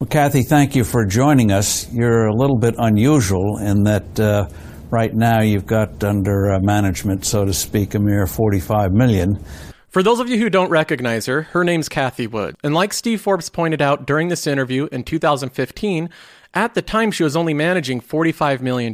Well, Cathie, thank you for joining us. You're a little bit unusual in that uh, right now you've got under uh, management, so to speak, a mere 45 million. For those of you who don't recognize her, her name's Cathie Wood. And like Steve Forbes pointed out during this interview in 2015, at the time, she was only managing $45 million,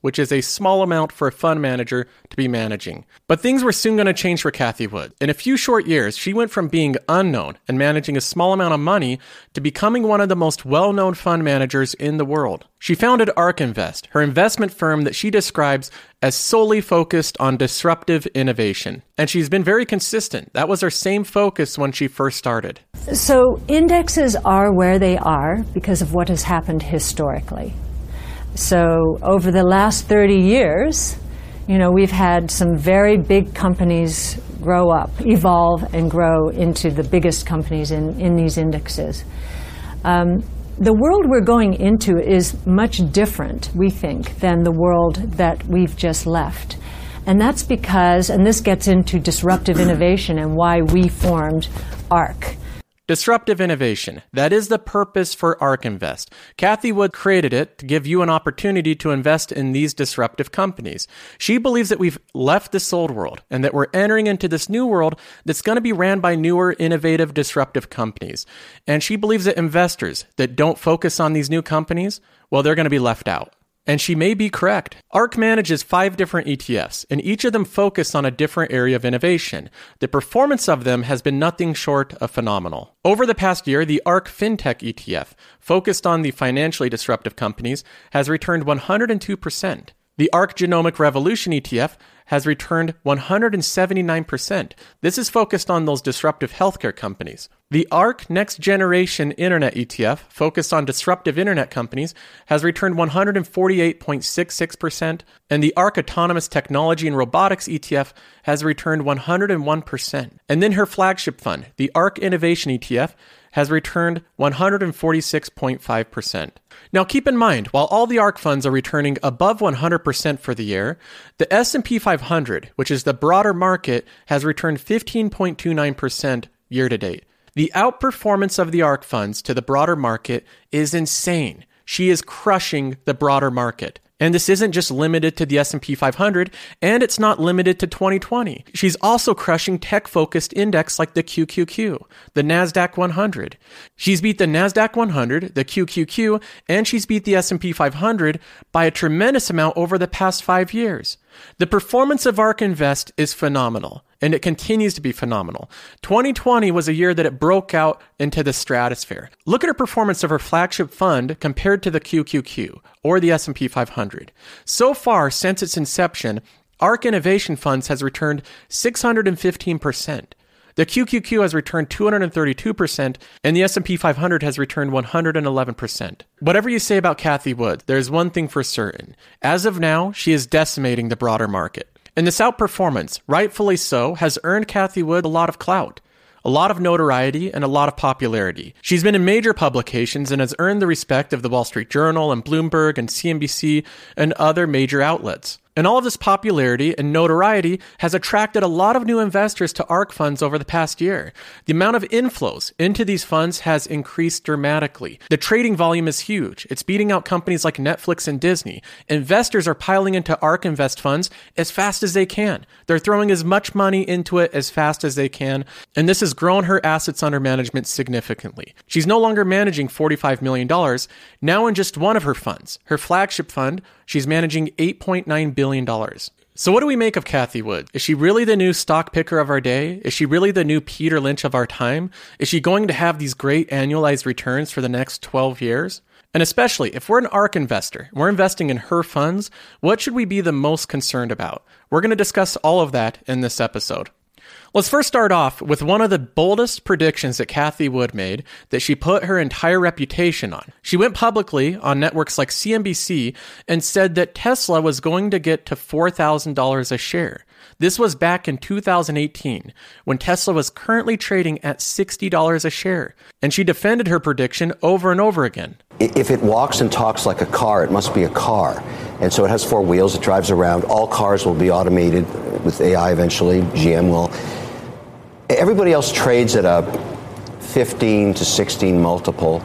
which is a small amount for a fund manager to be managing. But things were soon going to change for Cathie Wood. In a few short years, she went from being unknown and managing a small amount of money to becoming one of the most well known fund managers in the world. She founded ARK Invest, her investment firm that she describes as solely focused on disruptive innovation. And she's been very consistent. That was her same focus when she first started. So, indexes are where they are because of what has happened historically. So, over the last 30 years, you know, we've had some very big companies grow up, evolve, and grow into the biggest companies in, in these indexes. Um, the world we're going into is much different, we think, than the world that we've just left. And that's because, and this gets into disruptive innovation and why we formed ARK. Disruptive innovation. That is the purpose for ARK Invest. Cathie Wood created it to give you an opportunity to invest in these disruptive companies. She believes that we've left this old world and that we're entering into this new world that's going to be ran by newer, innovative, disruptive companies. And she believes that investors that don't focus on these new companies, well, they're going to be left out. And she may be correct. ARK manages five different ETFs, and each of them focus on a different area of innovation. The performance of them has been nothing short of phenomenal. Over the past year, the ARK FinTech ETF, focused on the financially disruptive companies, has returned 102%. The ARK Genomic Revolution ETF has returned 179%. This is focused on those disruptive healthcare companies. The ARK Next Generation Internet ETF, focused on disruptive internet companies, has returned 148.66%, and the ARK Autonomous Technology and Robotics ETF has returned 101%. And then her flagship fund, the ARK Innovation ETF, has returned 146.5%. Now keep in mind, while all the ARK funds are returning above 100% for the year, the S&P 500, which is the broader market, has returned 15.29% year to date. The outperformance of the ARK funds to the broader market is insane. She is crushing the broader market. And this isn't just limited to the S&P 500 and it's not limited to 2020. She's also crushing tech-focused index like the QQQ, the Nasdaq 100. She's beat the Nasdaq 100, the QQQ, and she's beat the S&P 500 by a tremendous amount over the past 5 years. The performance of ARK Invest is phenomenal and it continues to be phenomenal. 2020 was a year that it broke out into the stratosphere. Look at her performance of her flagship fund compared to the QQQ or the S&P 500. So far since its inception, ARK Innovation Funds has returned 615%. The QQQ has returned 232% and the S&P 500 has returned 111%. Whatever you say about Cathie Wood, there's one thing for certain. As of now, she is decimating the broader market. And this outperformance, rightfully so, has earned Cathie Wood a lot of clout, a lot of notoriety, and a lot of popularity. She's been in major publications and has earned the respect of the Wall Street Journal and Bloomberg and CNBC and other major outlets. And all of this popularity and notoriety has attracted a lot of new investors to ARK funds over the past year. The amount of inflows into these funds has increased dramatically. The trading volume is huge. It's beating out companies like Netflix and Disney. Investors are piling into ARK Invest funds as fast as they can. They're throwing as much money into it as fast as they can. And this has grown her assets under management significantly. She's no longer managing $45 million. Now in just one of her funds, her flagship fund, she's managing $8.9 billion. So, what do we make of Cathie Wood? Is she really the new stock picker of our day? Is she really the new Peter Lynch of our time? Is she going to have these great annualized returns for the next 12 years? And especially if we're an ARK investor, we're investing in her funds, what should we be the most concerned about? We're going to discuss all of that in this episode. Let's first start off with one of the boldest predictions that Cathie Wood made that she put her entire reputation on. She went publicly on networks like CNBC and said that Tesla was going to get to $4,000 a share. This was back in 2018 when Tesla was currently trading at $60 a share. And she defended her prediction over and over again. If it walks and talks like a car, it must be a car. And so it has four wheels, it drives around. All cars will be automated with AI eventually. GM will. Everybody else trades at a 15 to 16 multiple.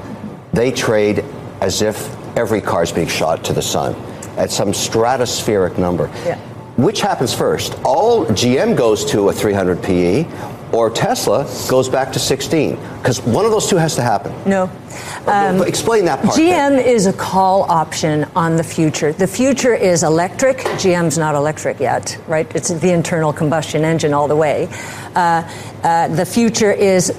They trade as if every car is being shot to the sun at some stratospheric number. Yeah. Which happens first? All GM goes to a 300 PE, or Tesla goes back to 16? Because one of those two has to happen. No. Um, explain that part. GM is a call option on the future. The future is electric. GM's not electric yet, right? It's the internal combustion engine all the way. Uh, uh, the future is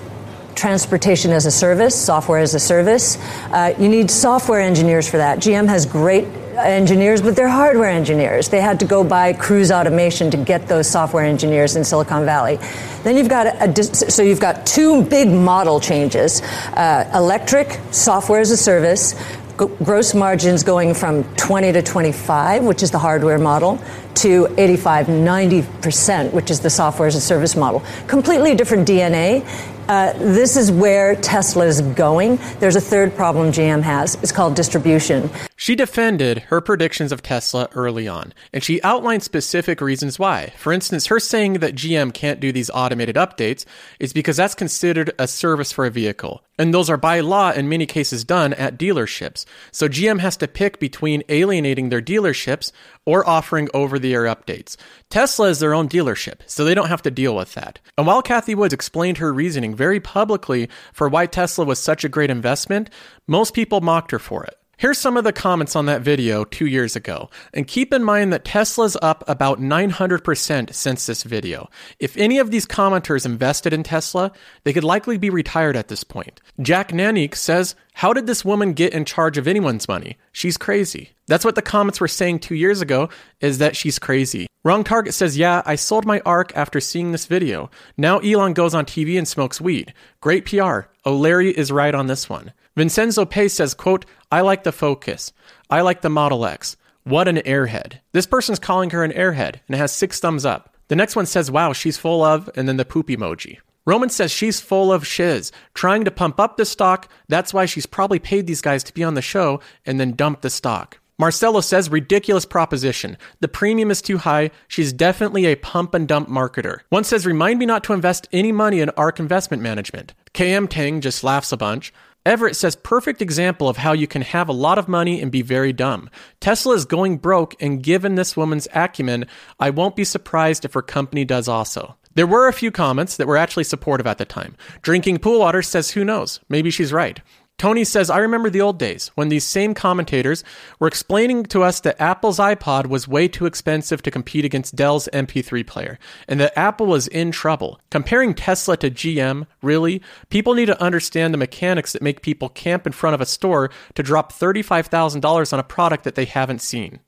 transportation as a service, software as a service. Uh, you need software engineers for that. GM has great engineers, but they're hardware engineers. They had to go buy Cruise Automation to get those software engineers in Silicon Valley. Then you've got a, so you've got two big model changes: uh, electric software as a service. gross margins going from 20 to 25, which is the hardware model, to 85, 90%, which is the software as a service model. Completely different DNA. Uh, this is where Tesla is going. There's a third problem GM has. It's called distribution. She defended her predictions of Tesla early on, and she outlined specific reasons why. For instance, her saying that GM can't do these automated updates is because that's considered a service for a vehicle. And those are by law in many cases done at dealerships. So GM has to pick between alienating their dealerships or offering over the air updates. Tesla is their own dealership, so they don't have to deal with that. And while Cathie Woods explained her reasoning very publicly for why Tesla was such a great investment, most people mocked her for it. Here's some of the comments on that video two years ago. And keep in mind that Tesla's up about 900% since this video. If any of these commenters invested in Tesla, they could likely be retired at this point. Jack Nanik says, How did this woman get in charge of anyone's money? She's crazy. That's what the comments were saying two years ago, is that she's crazy. Wrong Target says, Yeah, I sold my ARK after seeing this video. Now Elon goes on TV and smokes weed. Great PR. O'Leary is right on this one. Vincenzo Pace says, quote, I like the Focus. I like the Model X. What an airhead. This person's calling her an airhead and it has six thumbs up. The next one says, wow, she's full of, and then the poop emoji. Roman says she's full of shiz, trying to pump up the stock. That's why she's probably paid these guys to be on the show and then dump the stock. Marcelo says ridiculous proposition. The premium is too high. She's definitely a pump and dump marketer. One says remind me not to invest any money in ARK investment management. KM Tang just laughs a bunch. Everett says perfect example of how you can have a lot of money and be very dumb. Tesla is going broke, and given this woman's acumen, I won't be surprised if her company does also. There were a few comments that were actually supportive at the time. Drinking pool water says, who knows? Maybe she's right. Tony says, I remember the old days when these same commentators were explaining to us that Apple's iPod was way too expensive to compete against Dell's MP3 player, and that Apple was in trouble. Comparing Tesla to GM, really? People need to understand the mechanics that make people camp in front of a store to drop $35,000 on a product that they haven't seen.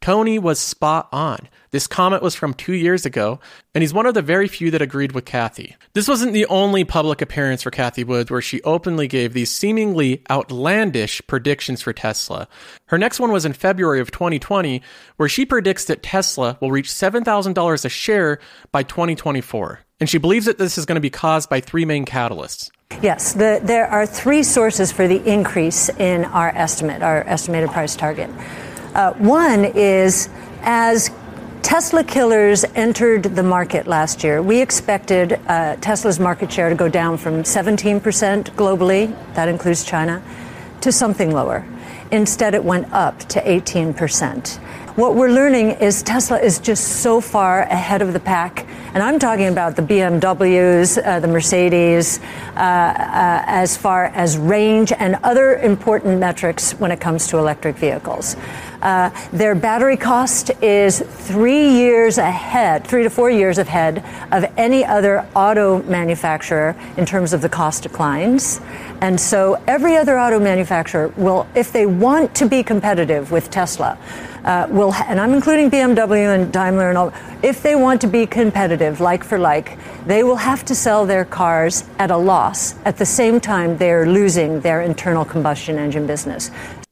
Tony was spot on. This comment was from two years ago, and he's one of the very few that agreed with Cathie. This wasn't the only public appearance for Cathie Woods where she openly gave these seemingly outlandish predictions for Tesla. Her next one was in February of 2020, where she predicts that Tesla will reach $7,000 a share by 2024. And she believes that this is going to be caused by three main catalysts. Yes, the, there are three sources for the increase in our estimate, our estimated price target. Uh, one is as Tesla killers entered the market last year. We expected uh, Tesla's market share to go down from 17% globally, that includes China, to something lower. Instead, it went up to 18%. What we're learning is Tesla is just so far ahead of the pack. And I'm talking about the BMWs, uh, the Mercedes, uh, uh, as far as range and other important metrics when it comes to electric vehicles. Uh, their battery cost is three years ahead, three to four years ahead of any other auto manufacturer in terms of the cost declines. And so every other auto manufacturer will, if they want to be competitive with Tesla, uh, will, and I'm including BMW and Daimler and all, if they want to be competitive, like for like, they will have to sell their cars at a loss at the same time they're losing their internal combustion engine business.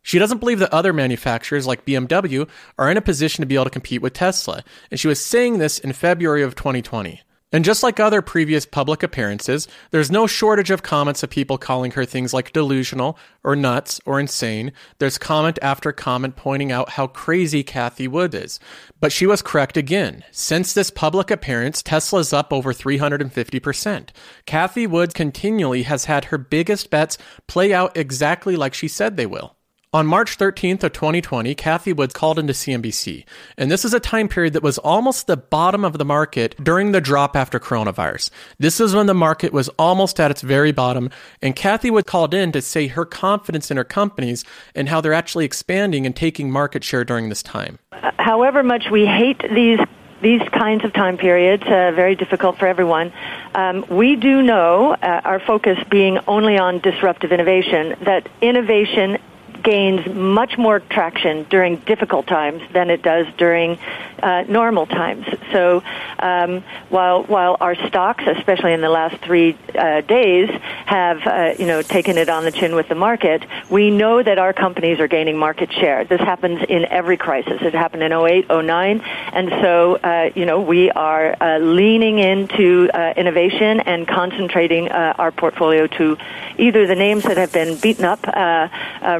She doesn't believe that other manufacturers like BMW are in a position to be able to compete with Tesla, and she was saying this in February of 2020. And just like other previous public appearances, there's no shortage of comments of people calling her things like delusional or nuts or insane. There's comment after comment pointing out how crazy Cathie Wood is. But she was correct again. Since this public appearance, Tesla's up over 350%. Cathie Wood continually has had her biggest bets play out exactly like she said they will. On March 13th of 2020, Cathie Woods called into CNBC, and this is a time period that was almost the bottom of the market during the drop after coronavirus. This is when the market was almost at its very bottom, and Cathie Wood called in to say her confidence in her companies and how they're actually expanding and taking market share during this time. However much we hate these these kinds of time periods, uh, very difficult for everyone. Um, we do know, uh, our focus being only on disruptive innovation, that innovation gains much more traction during difficult times than it does during uh, normal times. So um, while while our stocks, especially in the last three uh, days, have uh, you know taken it on the chin with the market, we know that our companies are gaining market share. This happens in every crisis. It happened in 08, 09, and so uh, you know we are uh, leaning into uh, innovation and concentrating our portfolio to either the names that have been beaten up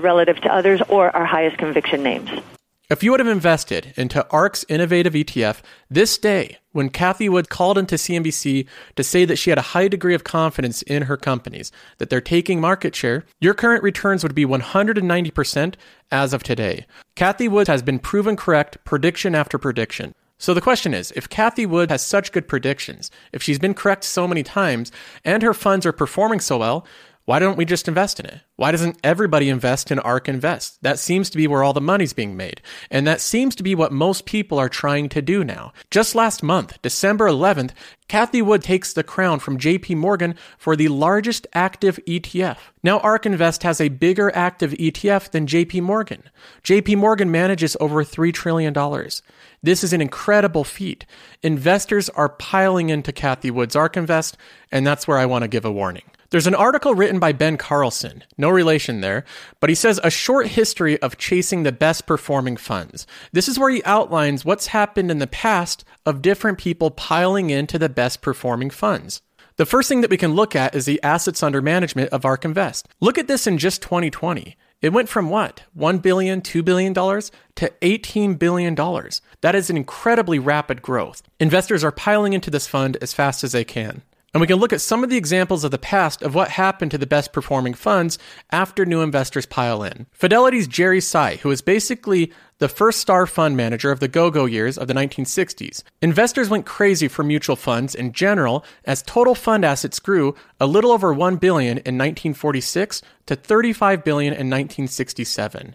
relative to others or our highest conviction names. If you would have invested into ARK's innovative ETF this day, when Cathie Wood called into CNBC to say that she had a high degree of confidence in her companies, that they're taking market share, your current returns would be 190% as of today. Cathie Wood has been proven correct prediction after prediction. So the question is, if Cathie Wood has such good predictions, if she's been correct so many times, and her funds are performing so well, why don't we just invest in it? Why doesn't everybody invest in ARK Invest? That seems to be where all the money's being made. And that seems to be what most people are trying to do now. Just last month, December 11th, Cathie Wood takes the crown from JP Morgan for the largest active ETF. Now ARK Invest has a bigger active ETF than JP Morgan. JP Morgan manages over $3 trillion. This is an incredible feat. Investors are piling into Cathie Wood's ARK Invest, and that's where I want to give a warning. There's an article written by Ben Carlson, no relation there, but he says a short history of chasing the best performing funds. This is where he outlines what's happened in the past of different people piling into the best performing funds. The first thing that we can look at is the assets under management of ARK Invest. Look at this in just 2020. It went from what? $1 billion, $2 billion to $18 billion. That is an incredibly rapid growth. Investors are piling into this fund as fast as they can. And we can look at some of the examples of the past of what happened to the best performing funds after new investors pile in. Fidelity's Jerry Tsai, who was basically the first star fund manager of the go-go years of the 1960s. Investors went crazy for mutual funds in general as total fund assets grew a little over 1 billion in 1946 to 35 billion in 1967.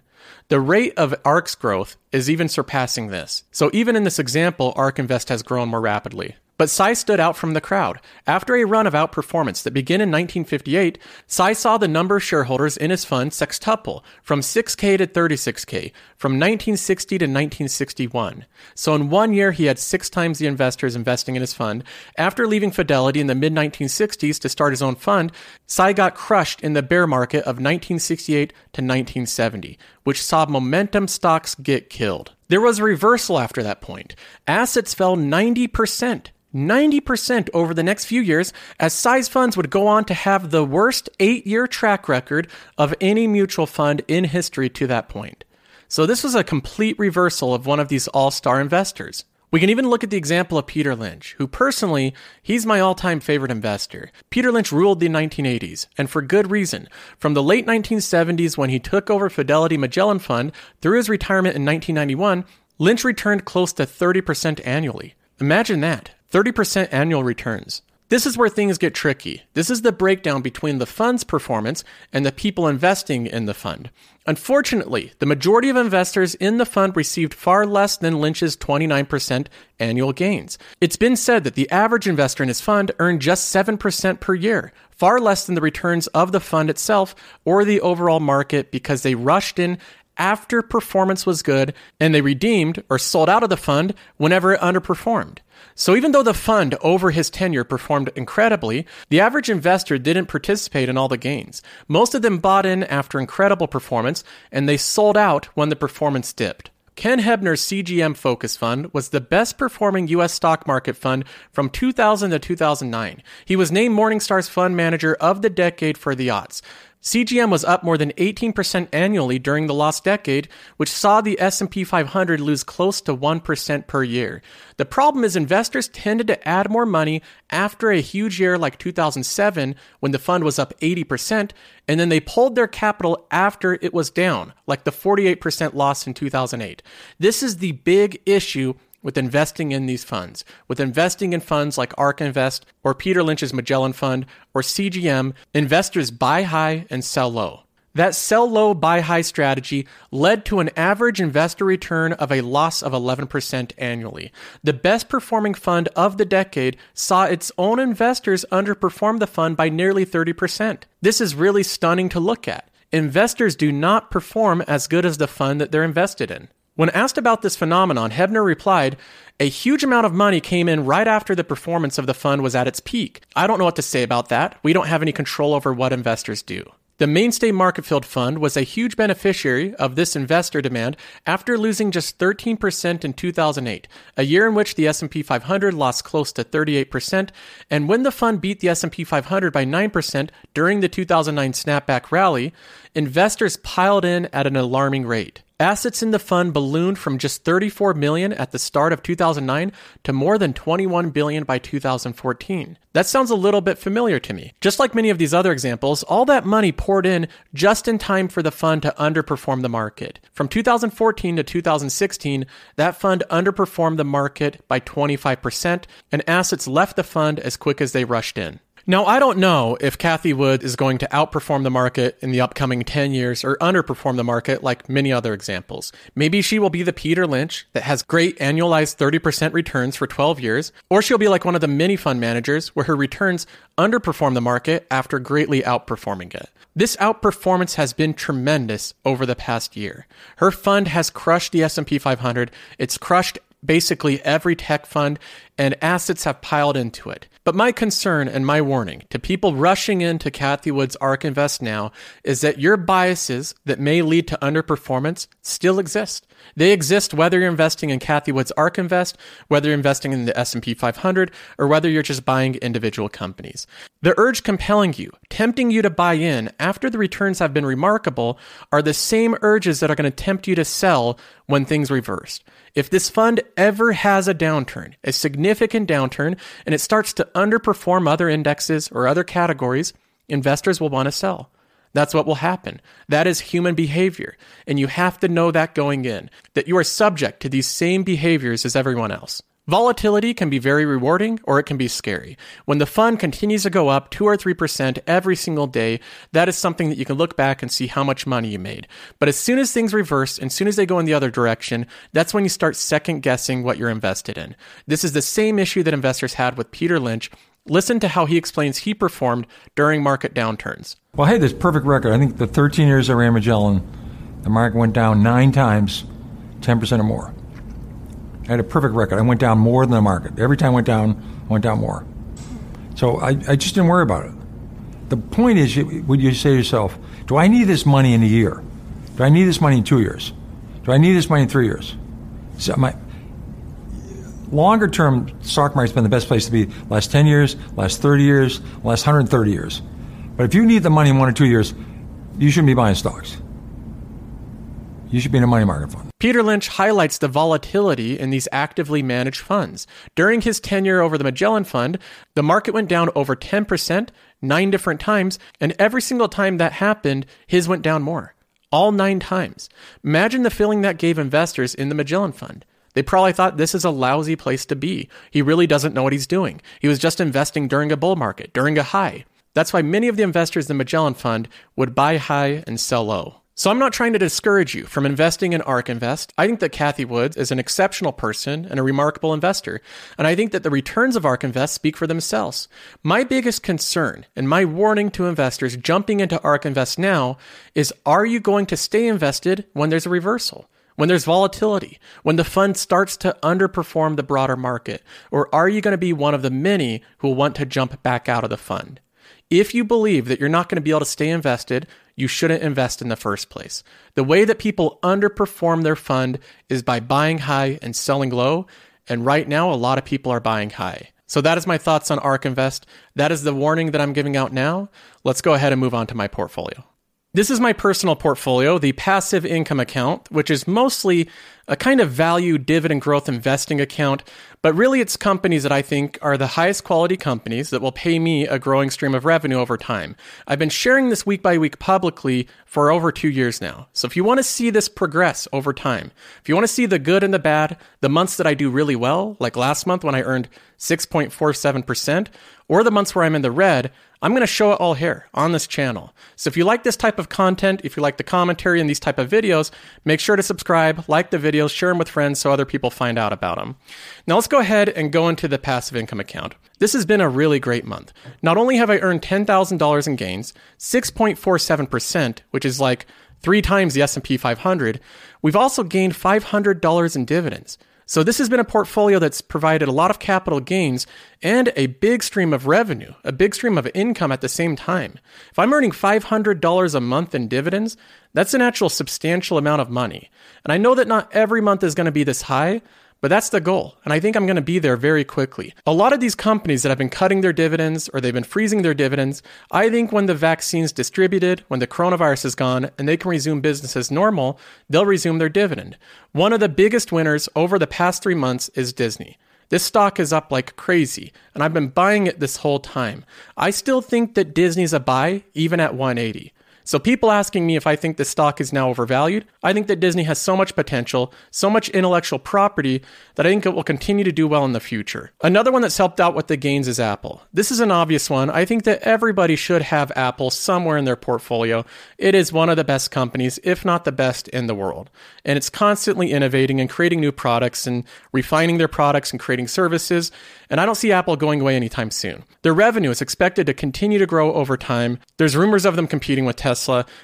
The rate of ARK's growth is even surpassing this. So even in this example, ARK Invest has grown more rapidly. But Tsai stood out from the crowd. After a run of outperformance that began in 1958, Tsai saw the number of shareholders in his fund sextuple from 6K to 36K from 1960 to 1961. So in one year, he had six times the investors investing in his fund. After leaving Fidelity in the mid 1960s to start his own fund, Tsai got crushed in the bear market of 1968 to 1970, which saw momentum stocks get killed. There was a reversal after that point. Assets fell 90%. 90% over the next few years as Tsai's funds would go on to have the worst eight year track record of any mutual fund in history to that point. So this was a complete reversal of one of these all star investors. We can even look at the example of Peter Lynch, who personally, he's my all-time favorite investor. Peter Lynch ruled the 1980s, and for good reason. From the late 1970s when he took over Fidelity Magellan Fund through his retirement in 1991, Lynch returned close to 30% annually. Imagine that. 30% annual returns. This is where things get tricky. This is the breakdown between the fund's performance and the people investing in the fund. Unfortunately, the majority of investors in the fund received far less than Lynch's 29% annual gains. It's been said that the average investor in his fund earned just 7% per year, far less than the returns of the fund itself or the overall market because they rushed in after performance was good and they redeemed or sold out of the fund whenever it underperformed. So even though the fund over his tenure performed incredibly, the average investor didn't participate in all the gains. Most of them bought in after incredible performance and they sold out when the performance dipped. Ken Heebner's CGM Focus Fund was the best performing U.S. stock market fund from 2000 to 2009. He was named Morningstar's Fund Manager of the Decade for the odds. CGM was up more than 18% annually during the last decade, which saw the S&P 500 lose close to 1% per year. The problem is investors tended to add more money after a huge year like 2007 when the fund was up 80%, and then they pulled their capital after it was down, like the 48% loss in 2008. This is the big issue with investing in these funds. With investing in funds like ARK Invest or Peter Lynch's Magellan Fund or CGM, investors buy high and sell low. That sell low, buy high strategy led to an average investor return of a loss of 11% annually. The best performing fund of the decade saw its own investors underperform the fund by nearly 30%. This is really stunning to look at. Investors do not perform as good as the fund that they're invested in. When asked about this phenomenon, Heebner replied, A huge amount of money came in right after the performance of the fund was at its peak. I don't know what to say about that. We don't have any control over what investors do. The mainstay Marketfield Fund was a huge beneficiary of this investor demand after losing just 13% in 2008, a year in which the S&P 500 lost close to 38%, and when the fund beat the S&P 500 by 9% during the 2009 snapback rally, investors piled in at an alarming rate. Assets in the fund ballooned from just 34 million at the start of 2009 to more than 21 billion by 2014. That sounds a little bit familiar to me. Just like many of these other examples, all that money poured in just in time for the fund to underperform the market. From 2014 to 2016, that fund underperformed the market by 25% and assets left the fund as quick as they rushed in. Now, I don't know if Cathie Wood is going to outperform the market in the upcoming 10 years or underperform the market like many other examples. Maybe she will be the Peter Lynch that has great annualized 30% returns for 12 years, or she'll be like one of the many fund managers where her returns underperform the market after greatly outperforming it. This outperformance has been tremendous over the past year. Her fund has crushed the S&P 500. It's crushed basically every tech fund and assets have piled into it. But my concern and my warning to people rushing into Cathie Wood's ARK Invest now is that your biases that may lead to underperformance still exist. They exist whether you're investing in Cathie Wood's ARK Invest, whether you're investing in the S&P 500, or whether you're just buying individual companies. The urge compelling you, tempting you to buy in after the returns have been remarkable, are the same urges that are going to tempt you to sell when things reverse. If this fund ever has a downturn, a significant downturn, and it starts to underperform other indexes or other categories, investors will want to sell. That's what will happen. That is human behavior. And you have to know that going in, that you are subject to these same behaviors as everyone else. Volatility can be very rewarding or it can be scary. When the fund continues to go up 2 or 3% every single day, that is something that you can look back and see how much money you made. But as soon as things reverse, and as soon as they go in the other direction, that's when you start second guessing what you're invested in. This is the same issue that investors had with Peter Lynch. Listen to how he explains he performed during market downturns. Well, hey, this perfect record. I think the 13 years I ran Magellan, the market went down nine times, 10% or more. I had a perfect record. I went down more than the market. Every time I went down, I went down more. So I, I just didn't worry about it. The point is, when you say to yourself, do I need this money in a year? Do I need this money in two years? Do I need this money in three years? So my longer term stock market's been the best place to be last 10 years, last 30 years, last 130 years. But if you need the money in one or two years, you shouldn't be buying stocks. You should be in a money market fund. Peter Lynch highlights the volatility in these actively managed funds. During his tenure over the Magellan Fund, the market went down over 10%, nine different times, and every single time that happened, his went down more. All nine times. Imagine the feeling that gave investors in the Magellan Fund. They probably thought this is a lousy place to be. He really doesn't know what he's doing. He was just investing during a bull market, during a high. That's why many of the investors in the Magellan Fund would buy high and sell low. So I'm not trying to discourage you from investing in ARK Invest. I think that Cathie Woods is an exceptional person and a remarkable investor. And I think that the returns of ARK Invest speak for themselves. My biggest concern and my warning to investors jumping into ARK Invest now is are you going to stay invested when there's a reversal? When there's volatility, when the fund starts to underperform the broader market, or are you going to be one of the many who will want to jump back out of the fund? If you believe that you're not going to be able to stay invested, you shouldn't invest in the first place. The way that people underperform their fund is by buying high and selling low. And right now, a lot of people are buying high. So that is my thoughts on ARK Invest. That is the warning that I'm giving out now. Let's go ahead and move on to my portfolio. This is my personal portfolio, the passive income account, which is mostly a kind of value dividend growth investing account, but really it's companies that I think are the highest quality companies that will pay me a growing stream of revenue over time. I've been sharing this week by week publicly for over two years now. So if you want to see this progress over time, if you want to see the good and the bad, the months that I do really well, like last month when I earned 6.47%, or the months where I'm in the red, I'm going to show it all here on this channel. So if you like this type of content, if you like the commentary and these type of videos, make sure to subscribe, like the videos, share them with friends so other people find out about them. Now let's go ahead and go into the passive income account. This has been a really great month. Not only have I earned $10,000 in gains, 6.47%, which is like 3 times the S&P 500, we've also gained $500 in dividends. So this has been a portfolio that's provided a lot of capital gains and a big stream of revenue, a big stream of income at the same time. If I'm earning $500 a month in dividends, that's an actual substantial amount of money. And I know that not every month is going to be this high, but that's the goal, and I think I'm going to be there very quickly. A lot of these companies that have been cutting their dividends or they've been freezing their dividends, I think when the vaccine's distributed, when the coronavirus is gone, and they can resume business as normal, they'll resume their dividend. One of the biggest winners over the past three months is Disney. This stock is up like crazy, and I've been buying it this whole time. I still think that Disney's a buy, even at 180. So, people asking me if I think the stock is now overvalued, I think that Disney has so much potential, so much intellectual property, that I think it will continue to do well in the future. Another one that's helped out with the gains is Apple. This is an obvious one. I think that everybody should have Apple somewhere in their portfolio. It is one of the best companies, if not the best in the world. And it's constantly innovating and creating new products and refining their products and creating services. And I don't see Apple going away anytime soon. Their revenue is expected to continue to grow over time. There's rumors of them competing with Tesla.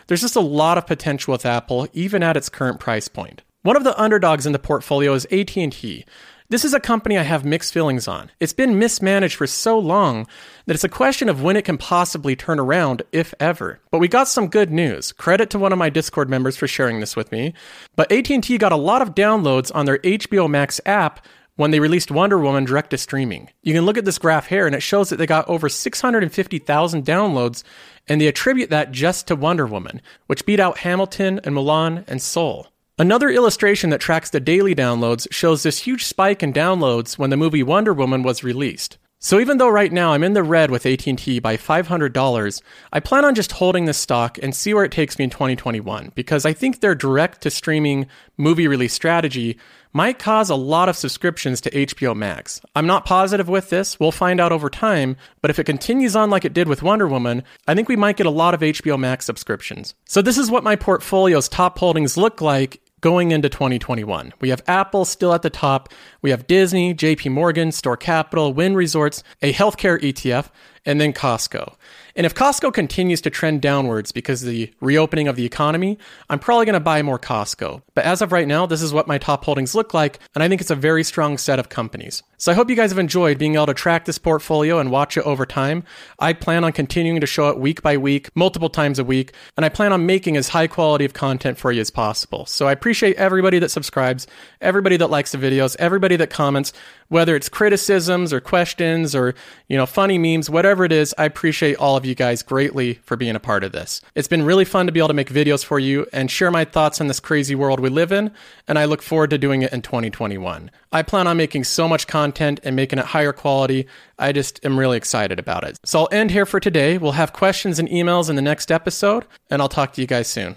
There's just a lot of potential with Apple, even at its current price point. One of the underdogs in the portfolio is AT&T. This is a company I have mixed feelings on. It's been mismanaged for so long that it's a question of when it can possibly turn around, if ever. But we got some good news. Credit to one of my Discord members for sharing this with me. But AT&T got a lot of downloads on their HBO Max app when they released Wonder Woman direct to streaming. You can look at this graph here and it shows that they got over 650,000 downloads and they attribute that just to Wonder Woman, which beat out Hamilton and Mulan and Soul. Another illustration that tracks the daily downloads shows this huge spike in downloads when the movie Wonder Woman was released. So even though right now I'm in the red with AT&T by $500, I plan on just holding this stock and see where it takes me in 2021 because I think their direct to streaming movie release strategy might cause a lot of subscriptions to HBO Max. I'm not positive with this. We'll find out over time, but if it continues on like it did with Wonder Woman, I think we might get a lot of HBO Max subscriptions. So this is what my portfolio's top holdings look like going into 2021. We have Apple still at the top. We have Disney, JP Morgan, Store Capital, Wynn Resorts, a healthcare ETF, and then Costco. And if Costco continues to trend downwards because of the reopening of the economy, I'm probably going to buy more Costco. But as of right now, this is what my top holdings look like, and I think it's a very strong set of companies. So I hope you guys have enjoyed being able to track this portfolio and watch it over time. I plan on continuing to show it week by week, multiple times a week, and I plan on making as high quality of content for you as possible. So I appreciate everybody that subscribes, everybody that likes the videos, everybody that comments, whether it's criticisms or questions or, you know, funny memes, whatever it is, I appreciate all of you guys greatly for being a part of this. It's been really fun to be able to make videos for you and share my thoughts on this crazy world we live in, and I look forward to doing it in 2021. I plan on making so much content and making it higher quality. I just am really excited about it. So I'll end here for today. We'll have questions and emails in the next episode, and I'll talk to you guys soon.